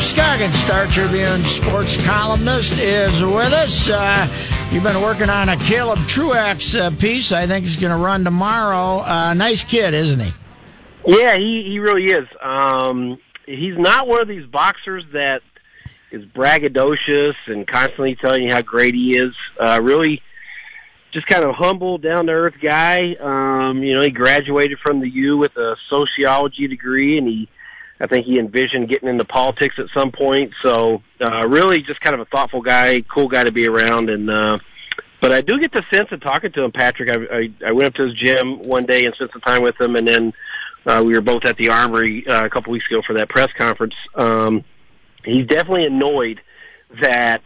Chip Scoggins, Star Tribune sports columnist, is with us. Uh, you've been working on a Caleb Truax uh, piece. I think it's going to run tomorrow. Uh, nice kid, isn't he? Yeah, he he really is. Um, he's not one of these boxers that is braggadocious and constantly telling you how great he is. Uh, really, just kind of humble, down to earth guy. Um, you know, he graduated from the U with a sociology degree, and he I think he envisioned getting into politics at some point. So uh, really, just kind of a thoughtful guy, cool guy to be around. And uh, but I do get the sense of talking to him, Patrick. I, I, I went up to his gym one day and spent some time with him, and then uh, we were both at the Armory uh, a couple weeks ago for that press conference. Um, he's definitely annoyed that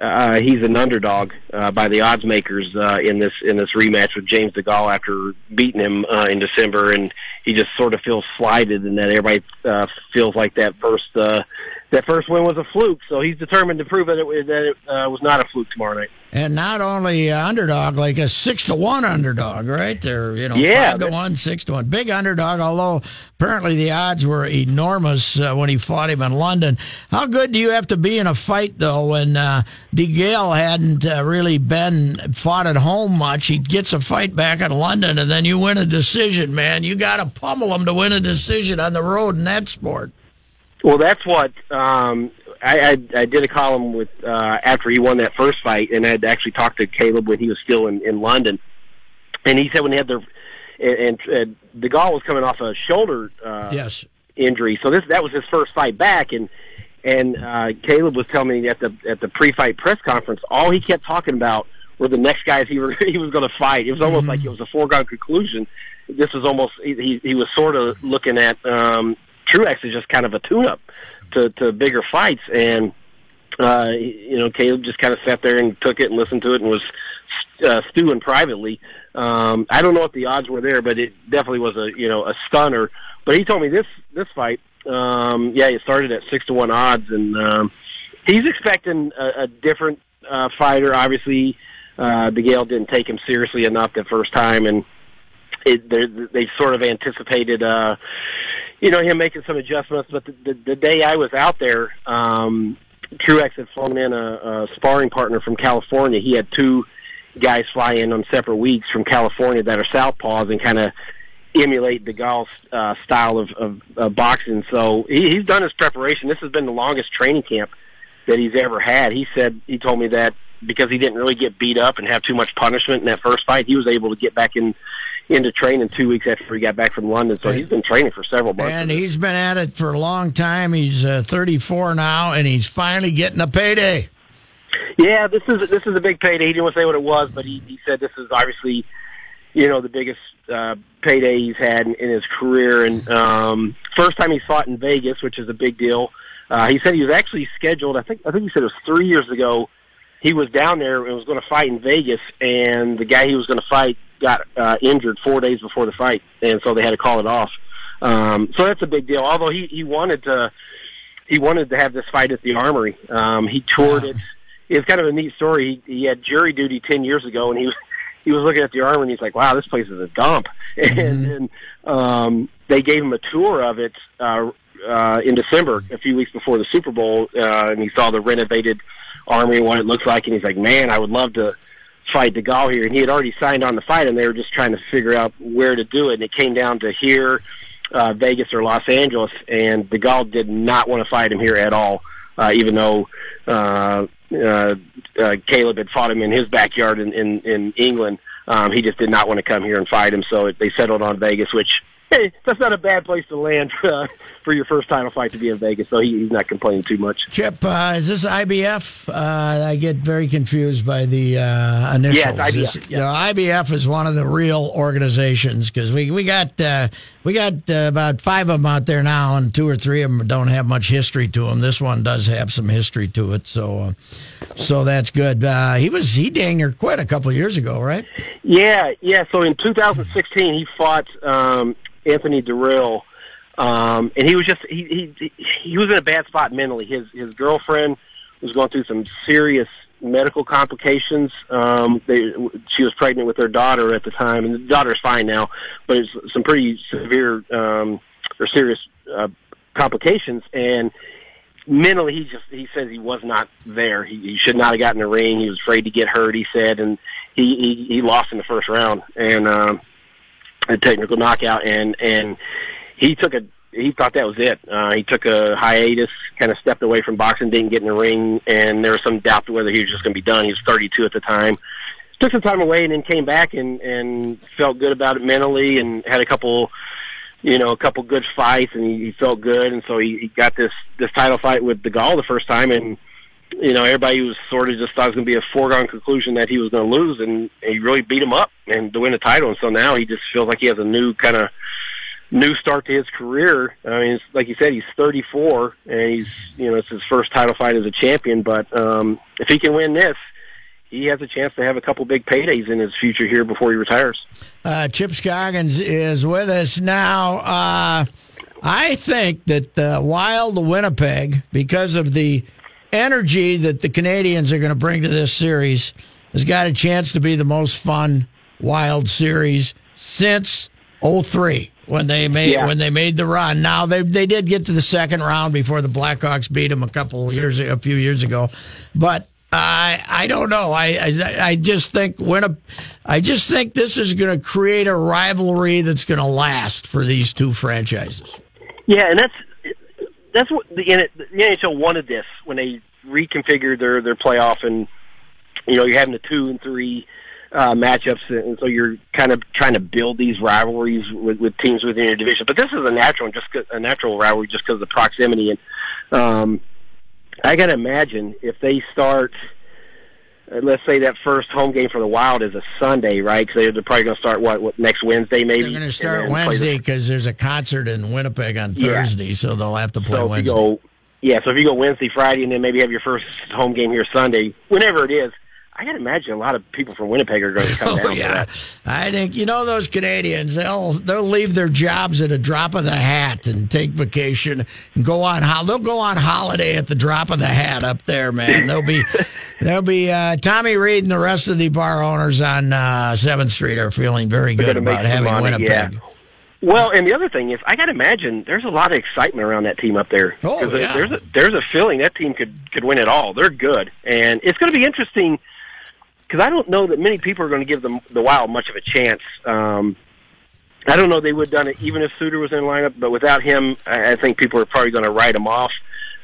uh, he's an underdog uh, by the odds makers uh, in this in this rematch with James DeGale after beating him uh, in December, and he just sort of feels slighted, and that everybody uh, feels like that first uh, that first win was a fluke. So he's determined to prove that it, that it uh, was not a fluke tomorrow night. And not only uh, underdog, like a six to one underdog, right? They're you know Yeah, five to one, six to one, big underdog. Although apparently the odds were enormous uh, when he fought him in London. How good do you have to be in a fight though when uh, DeGale hadn't uh, really been fought at home much? He gets a fight back in London, and then you win a decision. Man, you got to pummel him to win a decision on the road in that sport. Well, that's what um, I, I, I did a column with uh, after he won that first fight, and I'd actually talked to Caleb when he was still in, in London, and he said when he had their and, and uh, DeGale was coming off a shoulder uh, Yes. injury, so this that was his first fight back, and and uh, Caleb was telling me at the at the pre-fight press conference, all he kept talking about were the next guys he were he was going to fight. It was almost like it was a foregone conclusion. This was almost he he, he was sort of looking at um, Truax as just kind of a tune-up to to bigger fights, and uh, you know Caleb just kind of sat there and took it and listened to it and was uh, stewing privately. Um, I don't know what the odds were there, but it definitely was a you know a stunner. But he told me this this fight, um, yeah, it started at six to one odds, and um, he's expecting a, a different uh, fighter. Obviously, uh, DeGale didn't take him seriously enough the first time, and it, they sort of anticipated, uh, you know, him making some adjustments. But the, the, the day I was out there, um, Truax had flown in a, a sparring partner from California. He had two guys fly in on separate weeks from California that are southpaws and kind of emulate the golf uh, style of, of, of boxing. So he, he's done his preparation. This has been the longest training camp that he's ever had. He said he told me that because he didn't really get beat up and have too much punishment in that first fight, he was able to get back in into training two weeks after he got back from London. So he's been training for several months. And he's been at it for a long time. He's uh, 34 now, and he's finally getting a payday. Yeah, this is this is a big payday. He didn't want to say what it was, but he, he said this is obviously, you know, the biggest uh, payday he's had in, in his career. And um, first time he fought in Vegas, which is a big deal. Uh, he said he was actually scheduled. I think I think he said it was three years ago. He was down there and was going to fight in Vegas, and the guy he was going to fight got uh, injured four days before the fight, and so they had to call it off. Um, so that's a big deal. Although he he wanted to he wanted to have this fight at the Armory. Um, he toured it. It's kind of a neat story. He, he had jury duty ten years ago, and he was he was looking at the Armory, and he's like, "Wow, this place is a dump." And, and um, they gave him a tour of it uh, uh, in December, a few weeks before the Super Bowl, uh, and he saw the renovated Armory and what it looks like, and he's like, "Man, I would love to." Fight DeGale here, and he had already signed on the fight, and they were just trying to figure out where to do it. And it came down to here, uh, Vegas or Los Angeles, and DeGale did not want to fight him here at all, uh, even though uh, uh, uh, Caleb had fought him in his backyard in in, in England. Um, he just did not want to come here and fight him, so they settled on Vegas, which hey, that's not a bad place to land uh, for your first title fight to be in Vegas. So he, he's not complaining too much. Chip, uh, is this IBF? Uh, I get very confused by the uh, initials. Yeah, IBF. This, yeah. You know, IBF is one of the real organizations because we we got uh, we got uh, about five of them out there now, and two or three of them don't have much history to them. This one does have some history to it, so. Uh, so that's good. Uh, he was he dang near quit a couple of years ago, right? Yeah, yeah. So in 2016, he fought um, Anthony Dirrell, um, and he was just he, he he was in a bad spot mentally. His his girlfriend was going through some serious medical complications. Um, they, she was pregnant with her daughter at the time, and the daughter's fine now, but it's some pretty severe um, or serious uh, complications. And mentally, he just he says he was not there. He, he should not have gotten the ring. He was afraid to get hurt. He said, and he he, he lost in the first round. And um, a technical knockout, and and he took a he thought that was it. Uh, he took a hiatus, kind of stepped away from boxing, didn't get in the ring, and there was some doubt whether he was just going to be done. He was 32 at the time. Took some time away and then came back and and felt good about it mentally, and had a couple, you know, a couple good fights, and he, he felt good, and so he, he got this this title fight with DeGale the first time, and you know, everybody was sort of just thought it was going to be a foregone conclusion that he was going to lose, and he really beat him up and to win the title. And so now he just feels like he has a new kind of new start to his career. I mean, it's, like you said, he's 34, and he's you know it's his first title fight as a champion. But um, if he can win this, he has a chance to have a couple big paydays in his future here before he retires. Uh, Chip Scoggins is with us now. Uh, I think that the Wild Winnipeg, because of the energy that the Canadians are going to bring to this series has got a chance to be the most fun wild series since 03 when they made yeah. when they made the run. Now they they did get to the second round before the Blackhawks beat them a couple years a few years ago, but I I don't know. I I, I just think when a I just think this is going to create a rivalry that's going to last for these two franchises. Yeah, and that's that's what the, the NHL wanted this when they reconfigured their their playoff, and you know you're having the two and three uh, matchups, and so you're kind of trying to build these rivalries with, with teams within your division. But this is a natural, just a natural rivalry, just because of the proximity. And um, I got to imagine if they start uh, let's say that first home game for the Wild is a Sunday, right? Because they're probably going to start what, what next Wednesday, maybe. They're going to start Wednesday because there's a concert in Winnipeg on Thursday, yeah. so they'll have to play so Wednesday. Go, yeah, so if you go Wednesday, Friday, and then maybe have your first home game here Sunday, whenever it is, I can imagine a lot of people from Winnipeg are going to come oh, down. Yeah, I think you know those Canadians. They'll they'll leave their jobs at a drop of the hat and take vacation and go on. They'll go on holiday at the drop of the hat up there, man. They'll be they'll be uh, Tommy Reed and the rest of the bar owners on uh, Seventh Street are feeling very good about having money, Winnipeg. Yeah. Well, and the other thing is, I got to imagine there's a lot of excitement around that team up there. Oh, yeah. There's a there's a feeling that team could could win it all. They're good, and it's going to be interesting because I don't know that many people are going to give them the Wild much of a chance. Um, I don't know they would have done it even if Suter was in lineup, but without him, I, I think people are probably going to write him off.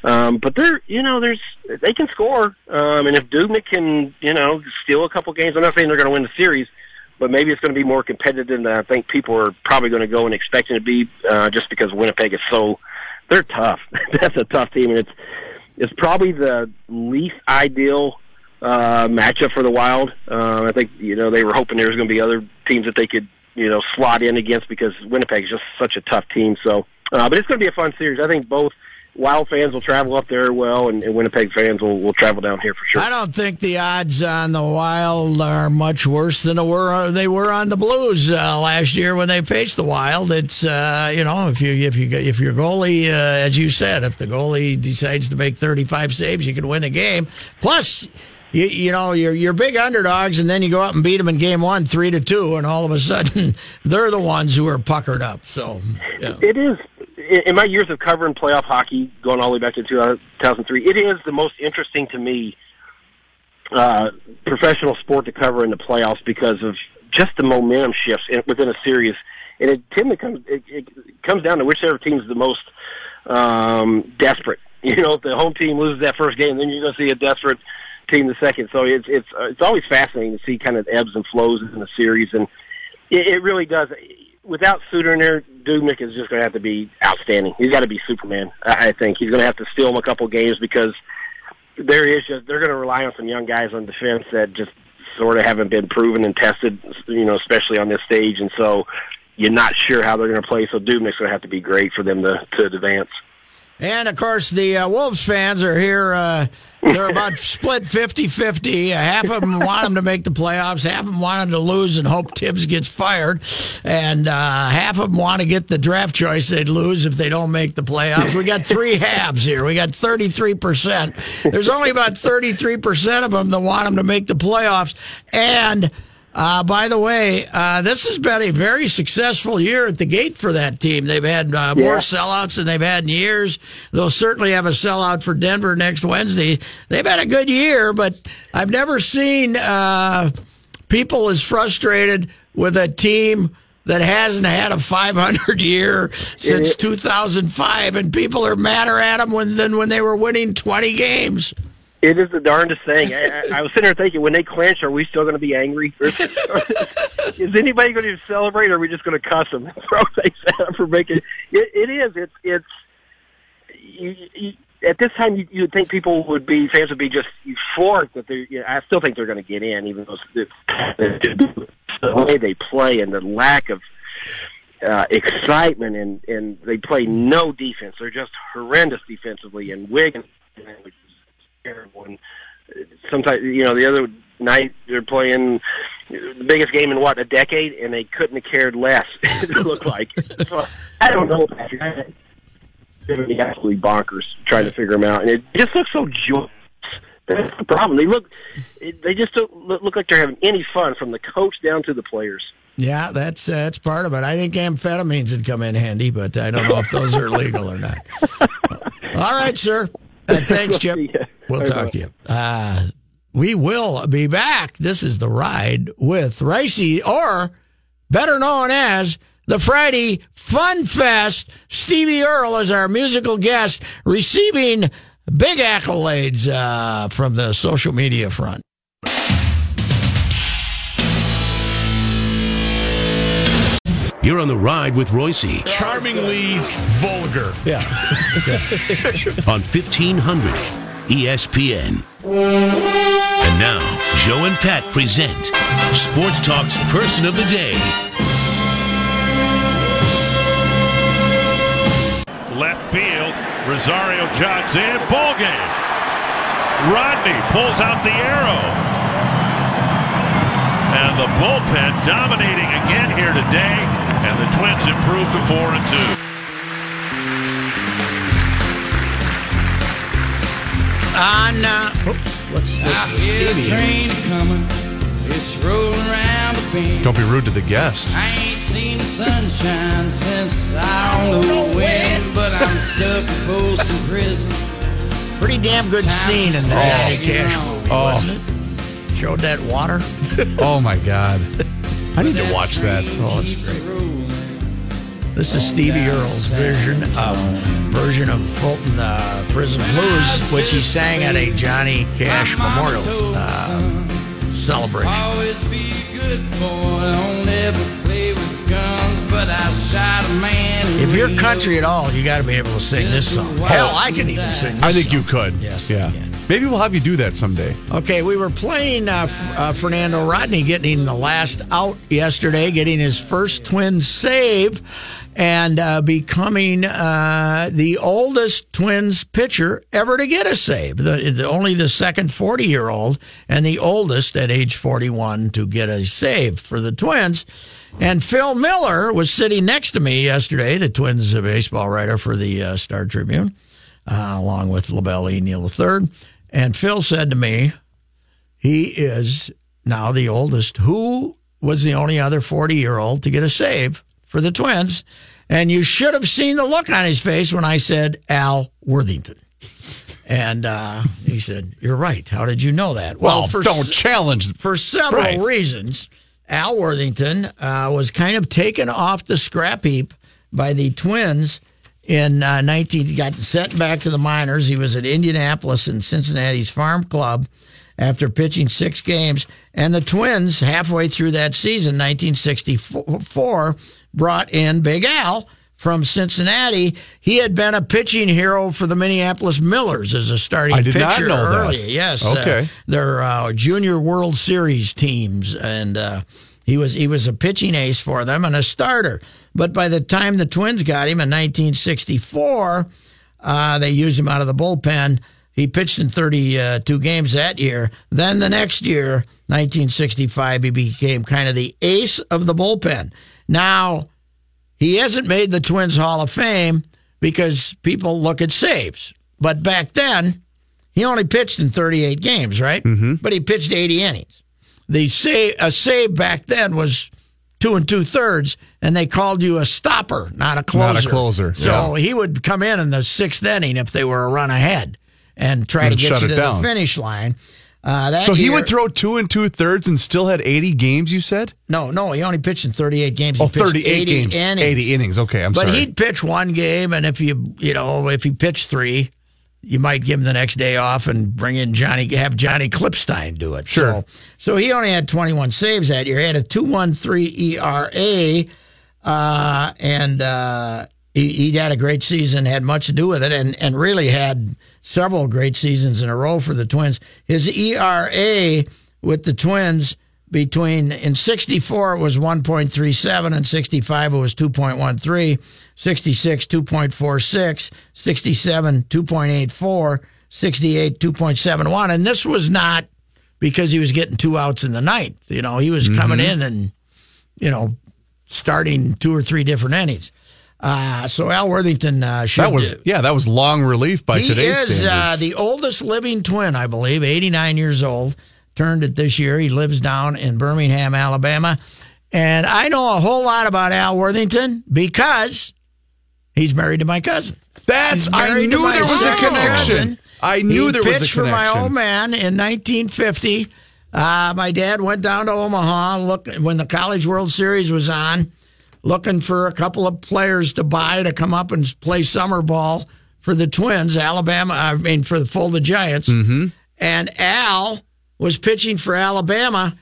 Um, but they're, you know, there's they can score, um, and if Dubnyk can, you know, steal a couple games, I'm not saying they're going to win the series, but maybe it's going to be more competitive than I think people are probably going to go and expecting it to be, uh, just because Winnipeg is so they're tough. That's a tough team, and it's it's probably the least ideal uh, matchup for the Wild. Uh, I think you know they were hoping there was going to be other teams that they could you know slot in against because Winnipeg is just such a tough team. So, uh, but it's going to be a fun series. I think both. Wild fans will travel up there well, and, and Winnipeg fans will, will travel down here for sure. I don't think the odds on the Wild are much worse than they were they were on the Blues uh, last year when they faced the Wild. It's uh, you know if you if you if your goalie, uh, as you said, if the goalie decides to make thirty five saves, you can win a game. Plus you, you know you're you're big underdogs, and then you go up and beat them in game one, three to two, and all of a sudden they're the ones who are puckered up. So yeah. it is. In my years of covering playoff hockey, going all the way back to 2003, it is the most interesting to me uh, professional sport to cover in the playoffs because of just the momentum shifts within a series. and it typically comes it, it comes down to whichever team's is the most um, desperate. You know, if the home team loses that first game, then you're going to see a desperate team the second. So it's it's uh, it's always fascinating to see kind of ebbs and flows in the series, and it, it really does. Without Suter in there, Dubnyk is just going to have to be outstanding. He's got to be Superman. I think he's going to have to steal him a couple games because there is just they're going to rely on some young guys on defense that just sort of haven't been proven and tested, you know, especially on this stage, and so you're not sure how they're going to play. So Dubnyk's going to have to be great for them to to advance. And of course, the uh, Wolves fans are here. Uh, they're about split 50 50. Half of them want them to make the playoffs, half of them want them to lose and hope Thibs gets fired. And uh, half of them want to get the draft choice they'd lose if they don't make the playoffs. We got three halves here. We got 33%. There's only about 33% of them that want them to make the playoffs. And uh, by the way, uh, this has been a very successful year at the gate for that team. They've had uh, more Yeah. sellouts than they've had in years. They'll certainly have a sellout for Denver next Wednesday. They've had a good year, but I've never seen uh, people as frustrated with a team that hasn't had a 500 year since 2005, and people are madder at them when, than when they were winning 20 games. It is the darndest thing. I, I, I was sitting there thinking, when they clinch, are we still going to be angry? Is anybody going to celebrate, or are we just going to cuss them, for making? It, it is. It's it's. You, you, at this time, you, you'd think people would be fans would be just euphoric that they. You know, I still think they're going to get in, even though it's, it's, the way they play and the lack of uh, excitement and and they play no defense. They're just horrendous defensively. And Wiggins terrible. And sometimes you know the other night they're playing the biggest game in what a decade, and they couldn't have cared less. it looked like. So, I don't know. Patrick. They're be absolutely bonkers trying to figure them out, and it just looks so joyous. That's the problem. They look, they just don't look, look like they're having any fun from the coach down to the players. Yeah, that's uh, that's part of it. I think amphetamines would come in handy, but I don't know if those are legal or not. All right, sir. Uh, thanks, Chip. See ya. We'll Bye-bye. talk to you. Uh, we will be back. This is the ride with Reusse, or better known as the Friday Fun Fest. Stevie Earle is our musical guest, receiving big accolades uh, from the social media front. You're on the ride with Reusse charmingly vulgar. Yeah. On 1500 ESPN. And now, Joe and Pat present Sports Talk's Person of the Day. Left field, Rosario jogs in, ball game. Rodney pulls out the arrow. And the bullpen dominating again here today, and the Twins improve to 4 and 2. Ah, now. Oops, what's this? Train coming. It's rolling around the bend. Don't be rude to the guest. I ain't seen the sunshine since I don't know when, but I'm stuck in Folsom Prison. Pretty damn good scene in the Johnny Cash movie, oh. wasn't it? Showed that water. oh my God. I need to watch that. Oh, it's great. This is Stevie Earle's version of version of Folsom uh, Prison Blues, which he sang at a Johnny Cash Memorial uh, celebration. Always be a good boy. Don't ever play with guns, but I shot a man. If you're country at all, you got to be able to sing this song. Hell, I can even sing. This I think song. you could. Yes, Yeah. you can. Maybe we'll have you do that someday. Okay, we were playing uh, uh, Fernando Rodney getting the last out yesterday, getting his first twin save, and uh, becoming uh, the oldest Twins pitcher ever to get a save. The, the, only the second 40 year old and the oldest at age 41 to get a save for the Twins. And Phil Miller was sitting next to me yesterday, the Twins baseball writer for the uh, Star Tribune, uh, along with La Velle E. Neal III. And Phil said to me, he is now the oldest. Who was the only other 40 year old to get a save for the Twins? And you should have seen the look on his face when I said Al Worthington. And uh, he said, You're right. How did you know that? Well, for don't challenge. for several Right. reasons. Al Worthington uh, was kind of taken off the scrap heap by the Twins in uh, 19. He got sent back to the minors. He was at Indianapolis and Cincinnati's farm club after pitching six games. And the Twins, halfway through that season, 1964, brought in Big Al from Cincinnati. He had been a pitching hero for the Minneapolis Millers as a starting I did not pitcher know that. earlier. Yes, uh, Okay. their uh, junior World Series teams, and uh, he was he was a pitching ace for them and a starter. But by the time the Twins got him in 1964, uh, they used him out of the bullpen. He pitched in 32 games that year. Then the next year, 1965, he became kind of the ace of the bullpen. Now, he hasn't made the Twins Hall of Fame because people look at saves. But back then, he only pitched in 38 games, right? Mm-hmm. But he pitched 80 innings. The save, a save back then was two and two thirds, and they called you a stopper, not a closer. Not a closer, So he would come in in the sixth inning if they were a run ahead and try And to get you to down. the finish line. Uh, that So he would throw two and two thirds and still had 80 games, you said? No, no, he only pitched in 38 games. He Oh, 38 80 games. innings. 80 innings. Okay, I'm But sorry. But he'd pitch one game, and if you you know if he pitched three, you might give him the next day off and bring in Johnny, have Johnny Klippstein do it. Sure. So, so he only had 21 saves that year. He had a 2.13 ERA, uh, and uh, he, he had a great season. Had much to do with it, and and really had several great seasons in a row for the Twins. His ERA with the Twins between in 64 it was 1.37 and 65 it was 2.13 66 2.46 67 2.84 68 2.71 and this was not because he was getting two outs in the ninth you know. He was coming in and you know starting two or three different innings. Uh, so Al Worthington uh, that was yeah, that was long relief by he today's is uh, standards. the oldest living twin, I believe, 89 years old. Turned it this year. He lives down in Birmingham, Alabama. And I know a whole lot about Al Worthington because he's married to my cousin. That's I knew there was a connection. cousin. I knew he there was a pitched for my old man in 1950. Uh, my dad went down to Omaha look when the College World Series was on, looking for a couple of players to buy to come up and play summer ball for the Twins, Alabama. I mean, for the Fulda Giants. Mm-hmm. And Al was pitching for Alabama,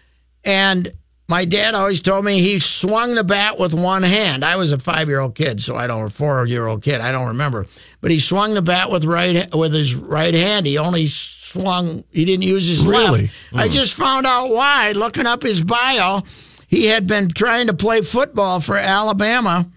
and my dad always told me he swung the bat with one hand. I was a five year old kid, so I don't, four year old kid, I don't remember. But he swung the bat with right with his right hand. He only swung. He didn't use his Really? left. I hmm. just found out why. Looking up his bio, he had been trying to play football for Alabama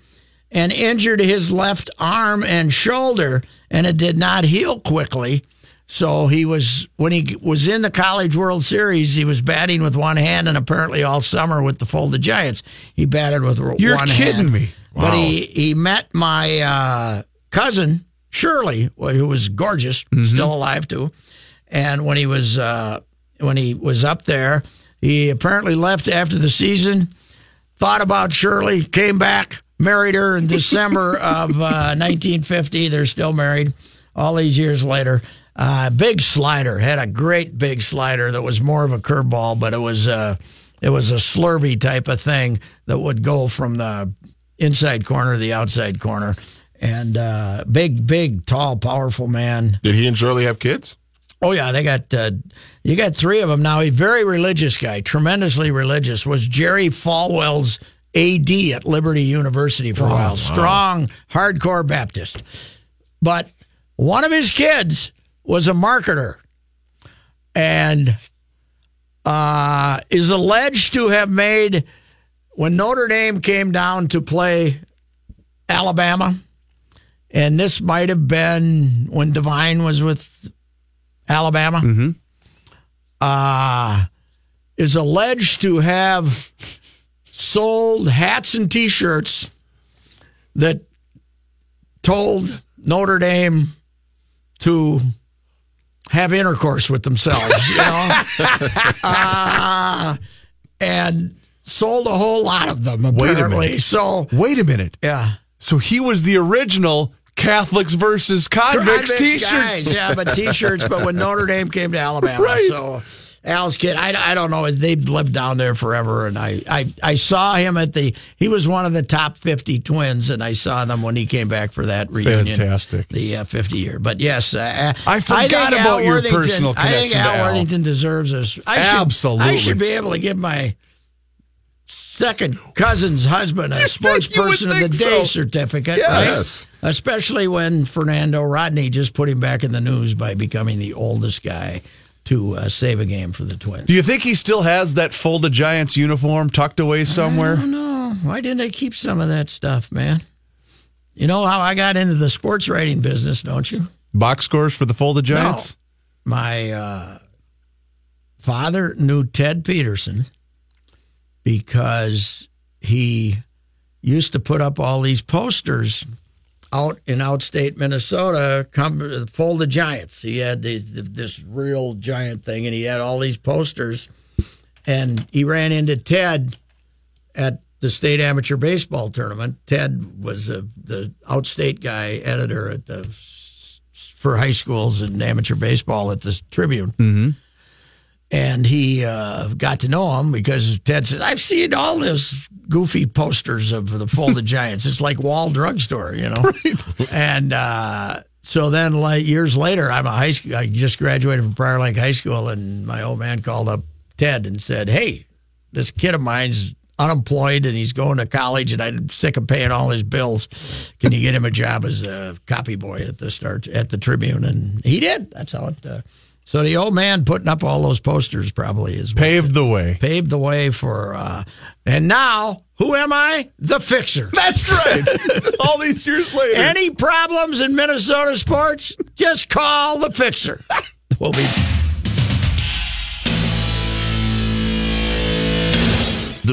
and injured his left arm and shoulder, and it did not heal quickly. So he was when he was in the College World Series, he was batting with one hand, and apparently all summer with the Fulda Giants, he batted with You're one hand. You're kidding me. But he he met my uh, cousin Shirley, who was gorgeous, still alive too. And when he was uh, when he was up there, he apparently left after the season. Thought about Shirley, came back, married her in December of uh, 1950. They're still married all these years later. Uh, big slider had a great big slider that was more of a curveball, but it was uh, it was a slurvy type of thing that would go from the inside corner to the outside corner. And uh, big, big, tall, powerful man. Did he and Shirley have kids? Oh yeah, they got uh, you got three of them now. A very religious guy, tremendously religious. Was Jerry Falwell's AD at Liberty University for a while. Strong, hardcore Baptist. But one of his kids was a marketer, and uh, is alleged to have made when Notre Dame came down to play Alabama, and this might have been when Devine was with Alabama, uh, is alleged to have sold hats and T-shirts that told Notre Dame to have intercourse with themselves, you know, uh, and sold a whole lot of them Wait a apparently. minute. So Wait a minute. yeah. So he was the original Catholics versus convicts Convicts T-shirt. guys, yeah, but T-shirts. But when Notre Dame came to Alabama, Right. so Al's kid. I, I don't know. They've lived down there forever, and I, I I saw him at the. He was one of the top fifty twins, and I saw them when he came back for that reunion. Fantastic. The uh, fifty year, but yes, uh, I forgot think about your personal I think connection Al Al. Worthington deserves this. I should, I Absolutely. should be able to give my second cousin's husband a sports think you would person of the day so. certificate. Yes. Right? Especially when Fernando Rodney just put him back in the news by becoming the oldest guy to uh, save a game for the Twins. Do you think he still has that Fulda Giants uniform tucked away somewhere? Don't. Why didn't I keep some of that stuff, man? You know how I got into the sports writing business, don't you? Box scores for the Fulda Giants? My uh, father knew Ted Peterson because he used to put up all these posters out in outstate Minnesota, come Fulda giants. He had these, this real giant thing, and he had all these posters. And he ran into Ted at the state amateur baseball tournament. Ted was uh the outstate guy, editor at the for high schools and amateur baseball at the Tribune. Mm-hmm. And he uh, got to know him because Ted said, I've seen all this goofy posters of the Fulda giants. It's like Wall Drugstore, you know? And uh, so then like years later, I'm a high school, I just graduated from Prior Lake High School, and my old man called up Ted and said, Hey, this kid of mine's unemployed and he's going to college and I'm sick of paying all his bills. Can you get him a job as a copy boy at the start at the Tribune? And he did. That's how it. Uh, so the old man putting up all those posters probably is Paved the way. paved the way for. Uh, and now, who am I? The fixer. That's right. All these years later. Any problems in Minnesota sports? Just call the fixer. We'll be.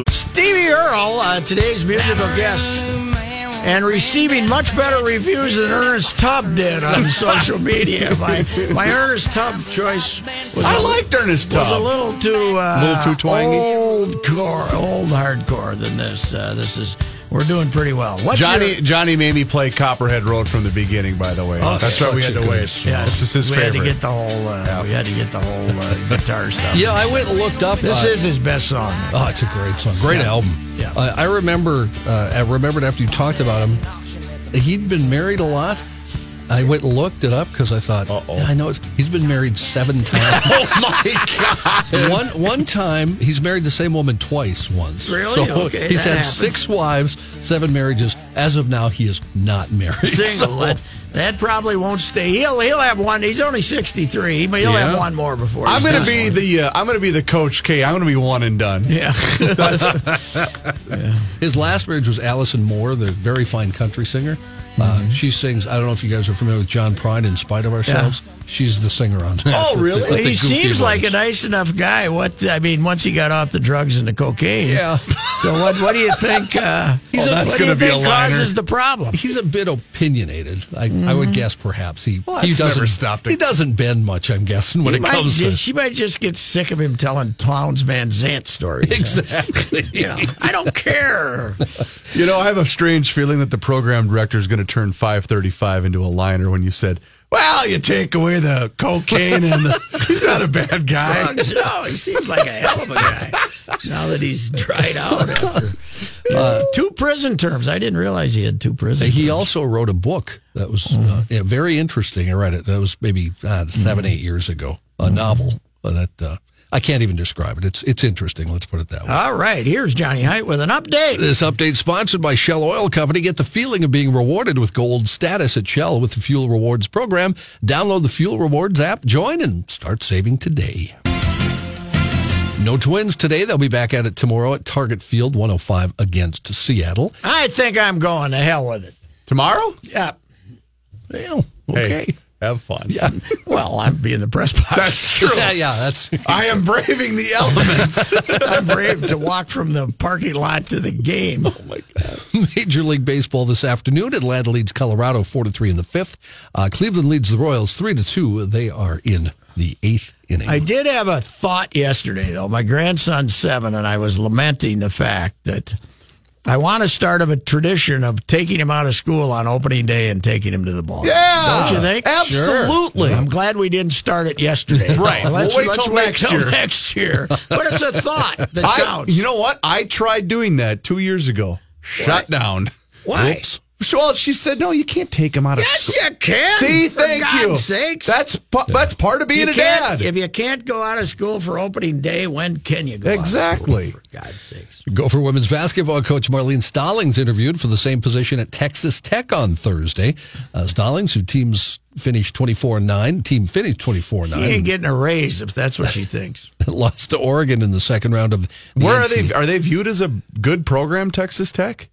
Stevie Earle, uh, today's musical guest, and receiving much better reviews than Ernest Tubb did on social media. My my Ernest Tubb choice was I a- liked Ernest was a Tubb. little too uh, Little too twangy? old core, old hardcore than this. Uh, this is we're doing pretty well. What's Johnny your- Johnny made me play Copperhead Road from the beginning, by the way. Oh, That's right. We had to wait. good Yes, This is his we favorite. had to get the whole. Uh, We had to get the whole uh, guitar stuff. Yeah, I went and looked up. this uh, is his best song. Oh, it's a great song. Great Yeah. album. Yeah. Uh, I remember. Uh, I remembered after you talked about him, he'd been married a lot. I went and looked it up because I thought, yeah, I know it's, he's been married seven times. oh my god! one one time, he's married the same woman twice. Once, Really? So Okay, he's had happens. six wives, seven marriages. As of now, he is not married. Single. So- that, that probably won't stay. He'll he'll have one. He's only sixty three, but he'll have one more before. I'm gonna done. be the uh, I'm gonna be the coach K. I'm gonna be one and done. Yeah. That's His last marriage was Allison Moorer, the very fine country singer. Uh, she sings. I don't know if you guys are familiar with John Prine. In spite of ourselves, she's the singer on that. Oh, with the- really? the he goofy seems like a nice enough guy. What I mean, once he got off the drugs and the cocaine. Yeah. So what? What do you think? Uh, He's a- what that's do you gonna be think a liner. causes the problem? He's a bit opinionated. I, I would guess perhaps he Well, he doesn't stop. he doesn't bend much. I'm guessing when He it might comes to she might just get sick of him telling Townes Van Zandt stories. exactly. You know, I don't care. you know I have a strange feeling that the program director is gonna turn 535 into a liner when you said, "Well, you take away the cocaine and the, he's not a bad guy." Drugs, no, he seems like a hell of a guy. Now that he's dried out after uh, two prison terms, I didn't realize he had two prison. He terms. also wrote a book that was uh, yeah, very interesting. I read it. That was maybe uh, seven, eight years ago. A novel uh, that uh, I can't even describe it. It's it's interesting. Let's put it that way. All right, here's Johnny Heidt with an update. This update sponsored by Shell Oil Company. Get the feeling of being rewarded with gold status at Shell with the Fuel Rewards program. Download the Fuel Rewards app, join, and start saving today. No twins today. They'll be back at it tomorrow at Target Field 105 against Seattle. I think I'm going to hell with it. Tomorrow? Yeah. Well, okay. Hey, have fun. Yeah. Well, I'm being the press box. That's true. yeah, yeah, that's I am braving the elements. I'm brave to walk from the parking lot to the game. Oh my God. Major League Baseball this afternoon. Atlanta leads Colorado four to three in the fifth. Uh, Cleveland leads the Royals three to two. They are in the eighth inning. I did have a thought yesterday, though. My grandson's seven, and I was lamenting the fact that I want to start of a tradition of taking him out of school on opening day and taking him to the ball. Yeah, don't you think? absolutely. Sure. I'm glad we didn't start it yesterday. Right. Let's We'll wait let's till wait next till year. next year. But it's a thought that I, counts. you know what? I tried doing that two years ago. Shut down. Why? Oops. Well, she said, no, you can't take him out of Yes, school. you can. See, for thank God's you. Sakes. That's that's part of being You a dad. If you can't go out of school for opening day, when can you go? out of Exactly. school, for God's sakes. Gopher women's basketball coach Marlene Stollings interviewed for the same position at Texas Tech on Thursday. Uh, Stollings, who teams finished 24 9, team finished 24-9. She ain't getting a raise if that's what she thinks. lost to Oregon in the second round of the Where are they? Are they viewed as a good program, Texas Tech?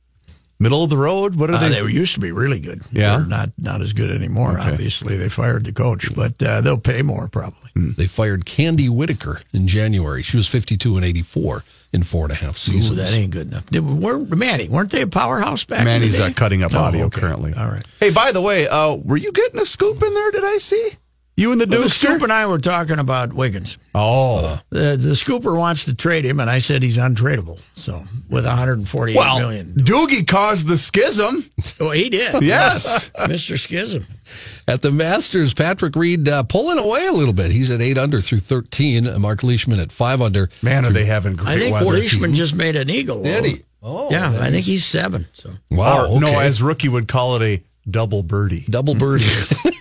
Middle of the road? What are Uh, they? they used to be really good. Yeah? They're not not as good anymore. Obviously, they fired the coach, but uh, they'll pay more probably. They fired Candi Whitaker in January. She was 52 and 84 in four and a half Ooh, seasons. that ain't good enough. They weren't Manny? Weren't they a powerhouse back? in the Manny's day? uh, cutting up Oh, audio okay. currently. All right. Hey, by the way, uh, were you getting a scoop in there? Did I see you and the Well, the Scoop and I were talking about Wiggins. oh, The, the Scooper wants to trade him, and I said he's untradeable. So with 148 well, million, Doogie caused the schism. oh, he did. Yes. Mr. Schism. At the Masters, Patrick Reed uh, pulling away a little bit. He's at 8 under through 13. Uh, Mark Leishman at 5 under. Man, are they having great I think weather? Leishman just made an eagle. Did he? Oh, yeah, that I think he's seven. So Wow. Or, No, as rookie would call it a double birdie. Double birdie.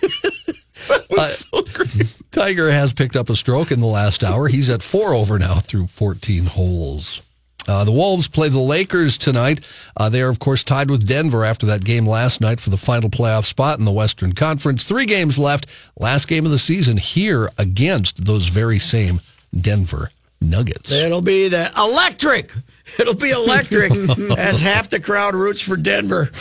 Uh, so great. Tiger has picked up a stroke in the last hour. He's at four over now through 14 holes. Uh, the Wolves play the Lakers tonight. Uh, they are, of course, tied with Denver after that game last night for the final playoff spot in the Western Conference. Three games left. Last game of the season here against those very same Denver Nuggets. it'll be the electric. It'll be electric as half the crowd roots for Denver.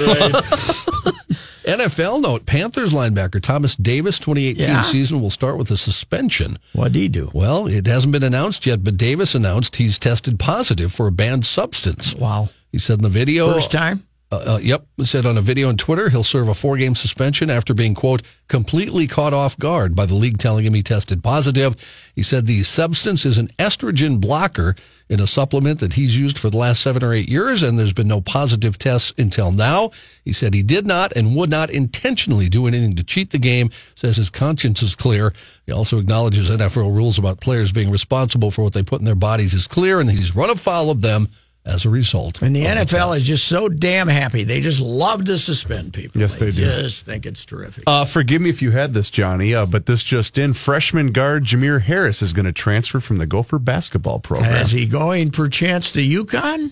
NFL note Panthers linebacker Thomas Davis, 2018 Yeah. season, will start with a suspension. What'd he do? Well, it hasn't been announced yet, but Davis announced he's tested positive for a banned substance. Wow. He said in the video. First time? Uh, uh, yep. Said on a video on Twitter he'll serve a four game suspension after being, quote, completely caught off guard by the league telling him he tested positive. He said the substance is an estrogen blocker in a supplement that he's used for the last seven or eight years, and there's been no positive tests until now. He said he did not and would not intentionally do anything to cheat the game, says his conscience is clear. He also acknowledges NFL rules about players being responsible for what they put in their bodies is clear, and he's run afoul of them as a result. And the NFL test. is just so damn happy. They just love to suspend people. Yes, they do. Just think it's terrific. Uh, forgive me if you had this, Johnny, uh, but this just in: freshman guard Jamir Harris is going to transfer from the Gopher basketball program. Is he going perchance to UConn?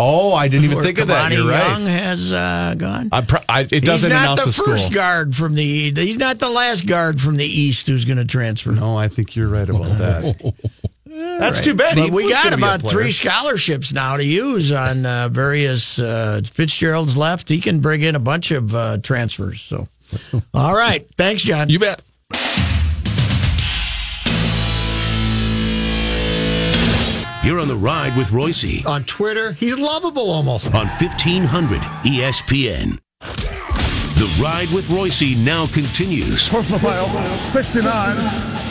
oh, I didn't even Where think of that. You're Young right. has uh, gone. I pro- I, it doesn't he's not the the school. first guard from the. He's not the last guard from the East who's going to transfer. No, I think you're right about that. That's Right. too bad. But He we got gonna be a about three scholarships now to use on uh, various. Uh, Fitzgerald's left. He can bring in a bunch of uh, transfers. So, all right. Thanks, John. You bet. You're on the ride with Reusse On Twitter, he's lovable almost. on 1500 ESPN. The ride with Reusse now continues. Personal foul, 69,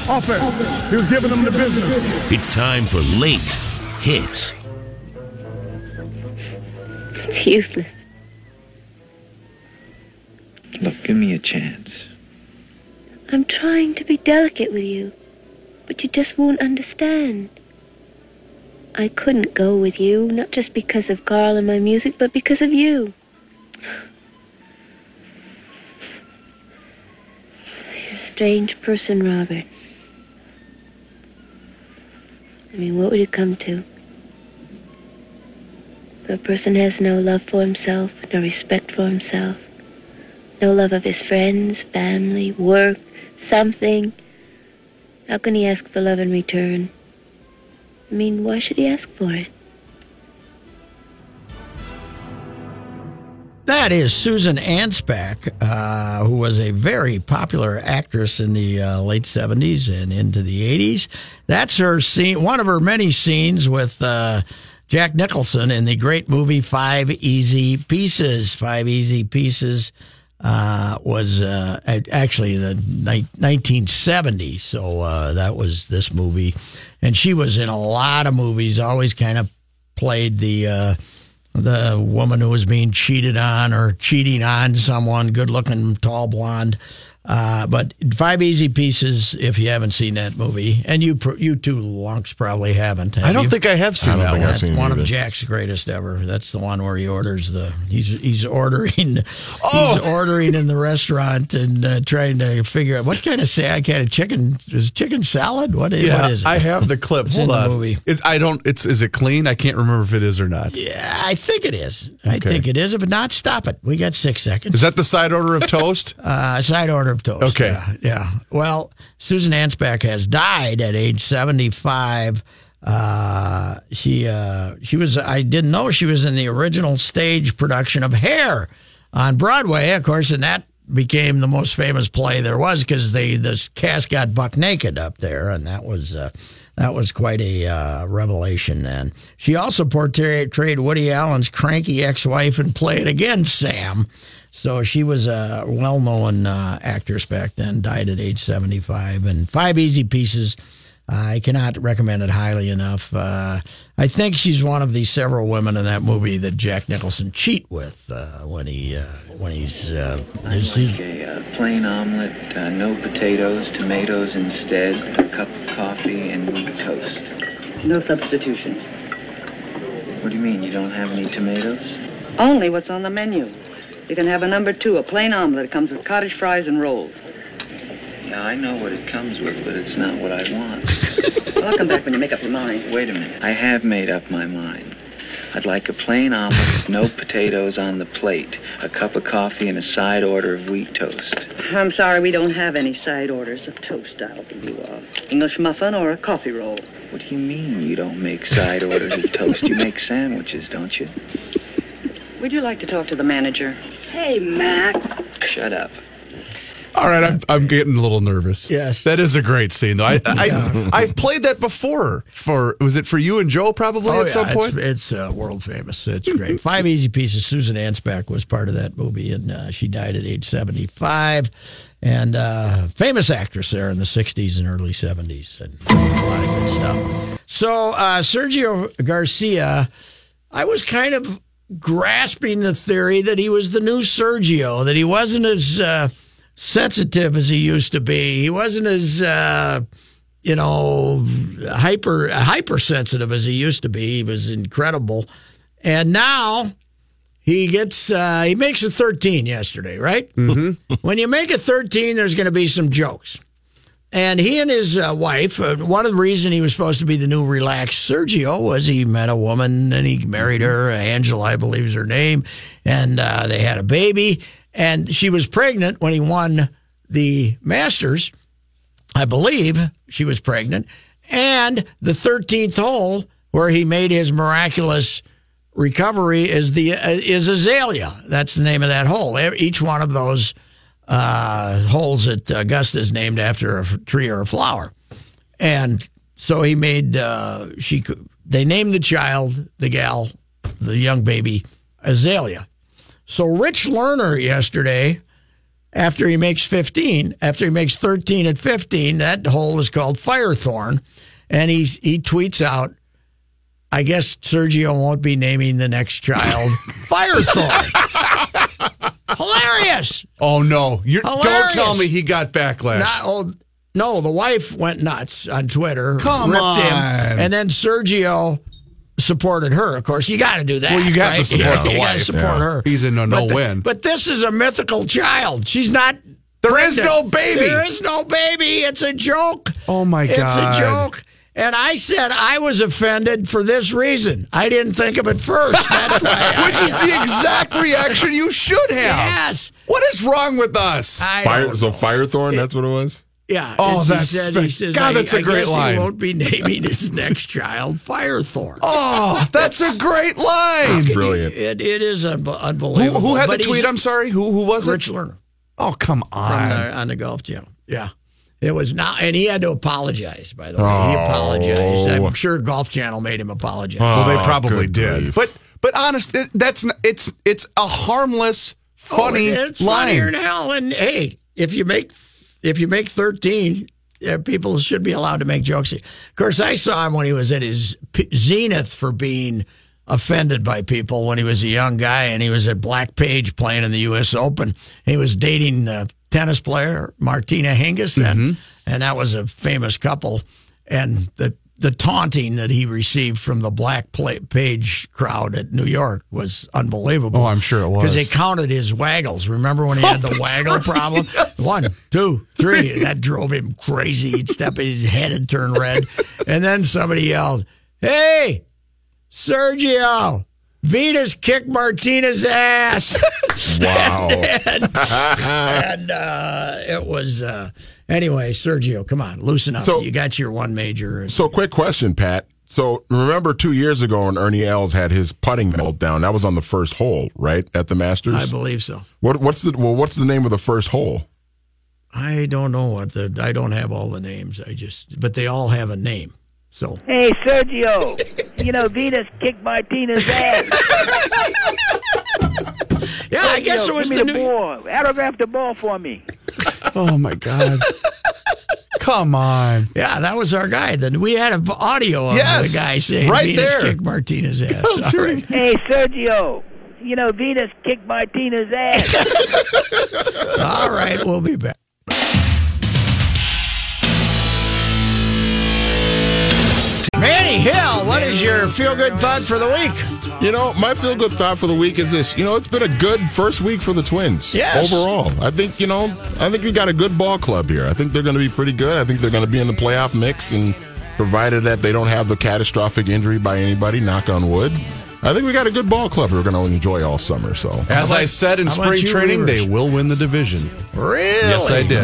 offense. He was giving them the business. It's time for late hits. It's useless. Look, give me a chance. I'm trying to be delicate with you, but you just won't understand. I couldn't go with you, not just because of Carl and my music, but because of you. You're a strange person, Robert. I mean, what would it come to? If a person has no love for himself, no respect for himself, no love of his friends, family, work, something. How can he ask for love in return? I mean, why should he ask for it? That is Susan Anspach, uh, who was a very popular actress in the uh, late 70s and into the 80s. That's her scene, one of her many scenes with uh, Jack Nicholson in the great movie Five Easy Pieces. Five Easy Pieces uh, was uh, actually the ni- 1970s, so uh, that was this movie. And she was in a lot of movies, always kind of played the. The woman who was being cheated on or cheating on someone, good looking, tall blonde. Uh, but Five Easy Pieces, if you haven't seen that movie, and you you two lunks probably haven't. have I don't you? think I have seen I don't that think one. I've seen That's one either. of Jack's greatest ever. That's the one where he orders the he's he's ordering Oh! he's ordering in the restaurant and uh, trying to figure out what kind of say kind of chicken is chicken salad. What is Yeah, what is it? I have the clip. It's Hold on. movie. It's, I don't. It's is it clean? I can't remember if it is or not. yeah, I think it is. I think it is. If not, stop it. We got six seconds. Is that the side order of toast? Uh, side order Okay. Yeah, yeah. Well, Susan Anspach has died at age 75. Uh, she uh, she was I didn't know she was in the original stage production of Hair on Broadway, of course, and that became the most famous play there was because they the cast got buck naked up there, and that was uh, that was quite a uh, revelation. Then she also portrayed portrayed Woody Allen's cranky ex-wife and played again Sam. So she was a well-known uh, actress back then. Died at age 75, and Five Easy Pieces. I cannot recommend it highly enough. Uh, I think she's one of the several women in that movie that Jack Nicholson cheat with uh, when he uh, when he's uh, his, his A uh, plain omelet, uh, no potatoes, tomatoes instead, a cup of coffee, and wheat toast. No substitution. What do you mean, you don't have any tomatoes? Only what's on the menu. You can have a number two, a plain omelet. It comes with cottage fries and rolls. Yeah, I know what it comes with, but it's not what I want. Well, I'll come back when you make up your mind. Wait a minute. I have made up my mind. I'd like a plain omelet with no potatoes on the plate, a cup of coffee, and a side order of wheat toast. I'm sorry we don't have any side orders of toast. I'll give you a English muffin or a coffee roll. What do you mean you don't make side orders of toast? You make sandwiches, don't you? Would you like to talk to the manager? Hey, Mac. Shut up. All right, I'm, I'm getting a little nervous. Yes. that is a great scene though. I, I I've played that before. For was it for you and Joe probably Oh, at some point? It's, it's uh, world famous. It's great. Five Easy Pieces. Susan Anspach was part of that movie, and uh, she died at age 75. And uh, famous actress there in the 60s and early 70s, and a lot of good stuff. So, uh, Sergio Garcia, I was kind of grasping the theory that he was the new Sergio, that he wasn't as uh, sensitive as he used to be. He wasn't as. Uh, you know, hyper hypersensitive as he used to be. He was incredible, and now he gets uh, he makes a thirteen yesterday, right? Mm-hmm. when you make a thirteen, there's going to be some jokes. And he and his uh, wife, uh, one of the reason he was supposed to be the new relaxed Sergio was he met a woman and he married her, Angela, I believe is her name, and uh, they had a baby. And she was pregnant when he won the Masters. I believe she was pregnant. And the 13th hole where he made his miraculous recovery is the uh, is Azalea. That's the name of that hole. Each one of those uh, holes at Augusta is named after a tree or a flower. And so he made uh, she they named the child, the gal, the young baby Azalea. So Rich Lerner yesterday after he makes 15, after he makes 13 at 15, that hole is called Firethorn. And he's, he tweets out, I guess Sergio won't be naming the next child Firethorn. Hilarious. Oh no! You're, don't tell me he got backlash. Not, oh, no, the wife went nuts on Twitter. Come ripped him, on. and then Sergio supported her. Of course, you got to do that. Well, you got to right? support You the gotta wife. support Yeah. her. He's in a But the- no-win. But this is a mythical child. She's not. There is pregnant. no baby. There is no baby. It's a joke. Oh, my god! It's a joke. And I said I was offended for this reason. I didn't think of it first. That's why. I- Which is the exact reaction you should have. Yes. What is wrong with us? I Fire, don't so. Firethorn, that's what it was? Yeah. Oh, he that's said, spe- he says, God, that's a I great guess line. He won't be naming his next child Firethorn. Oh, that's a great line. That's brilliant. It, it is unbe- Who, unbelievable. who had But the tweet? I'm sorry. Who who was it? Rich Lerner Oh, come from uh, on. the, on the Golf Channel. Yeah. It was not, and he had to apologize. By the way, he Oh. apologized. I'm sure Golf Channel made him apologize. well, they Oh, probably good did. grief. But but honest, it, that's n- it's it's a harmless, oh, funny oh, it's line. funnier than hell. And hey, if you make if you make 13, yeah, people should be allowed to make jokes. Of course, I saw him when he was at his p- zenith for being offended by people when he was a young guy, and he was at Black Page playing in the U.S. Open. He was dating a tennis player Martina Hingis, and mm-hmm. and that was a famous couple. And the the taunting that he received from the Black Page crowd at New York was unbelievable. Oh, I'm sure it was. because they counted his waggles. Remember when he had the oh, waggle problem? One, two, three. And that drove him crazy. He'd step, his head and turn red, and then somebody yelled, "Hey, Sergio!" Venus kicked Martina's ass. Wow. and and, uh, it was uh, anyway. Sergio, come on, loosen up. So- you got your one major. So, quick question, Pat. So, remember two years ago when Ernie Els had his putting meltdown? That was on the first hole, right, at the Masters. I believe so. What, what's the well? What's the name of the first hole? I don't know what the. I don't have all the names. I just, but they all have a name. So Hey, Sergio, you know, Venus kicked Martina's ass. yeah, I guess Sergio, it was give the me the new. ball. Autograph the ball for me. Oh my God! Come on. Yeah, that was our guy. Then we had an audio of Yes, the guy saying right Venus there. kicked Martina's ass. Let's right. Hey, Sergio, you know, Venus kicked Martina's ass. All right, we'll be back. Manny Hill, what is your feel good thought for the week? You know, my feel good thought for the week is this. You know, it's been a good first week for the Twins. Yes. Overall, I think you know, I think we got a good ball club here. I think they're going to be pretty good. I think they're going to be in the playoff mix, and provided that they don't have the catastrophic injury by anybody, knock on wood. I think we got a good ball club we're going to enjoy all summer. So, As I said in how spring training, Reavers? they will win the division. Really? Yes, I did.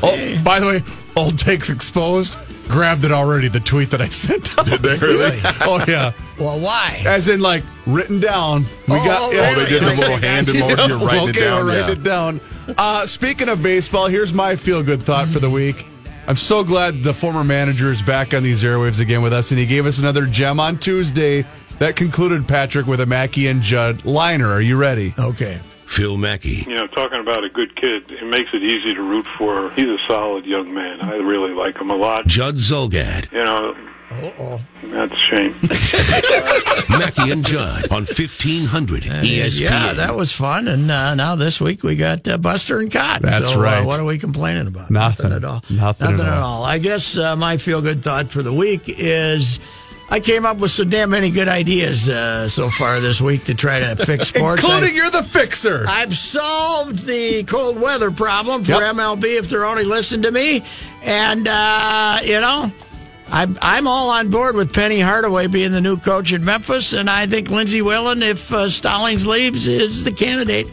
Oh, by the way, old takes exposed. Grabbed it already. The tweet that I sent out. Did they really? oh yeah. Well, why? As in, like written down. We Oh, got. oh, Oh, they did the little hand emoji. You're writing okay, it down. we're yeah. writing it down. Uh, speaking of baseball, here's my feel good thought for the week. I'm so glad the former manager is back on these airwaves again with us, and he gave us another gem on Tuesday. That concluded Patrick with a Mackey and Judd liner. Are you ready? Okay. Phil Mackey. You know, talking about a good kid, it makes it easy to root for. He's a solid young man. I really like him a lot. Judd Zulgad. You know, Uh-oh. that's a shame. Mackey and Judd on E 1500 ESPN. Yeah, that was fun. And uh, now this week we got uh, Buster and Cott. That's so, right. Uh, what are we complaining about? Nothing. at all. Nothing at at all. all. I guess uh, my feel good thought for the week is. I came up with so damn many good ideas uh, so far this week to try to fix sports. Including I- you're the fixer. I've solved the cold weather problem for Yep. MLB if they're only listening to me. And, uh, you know, I'm, I'm all on board with Penny Hardaway being the new coach at Memphis. And I think Lindsay Whalen, if uh, Stollings leaves, is the candidate.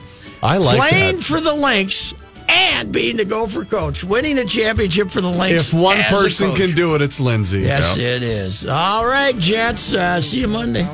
I like Playing that. for the Lynx and being the gopher coach, winning a championship for the Lynx. If one person can do it, it's Lindsay. Yes, it is. All right, Jets. Uh, see you Monday.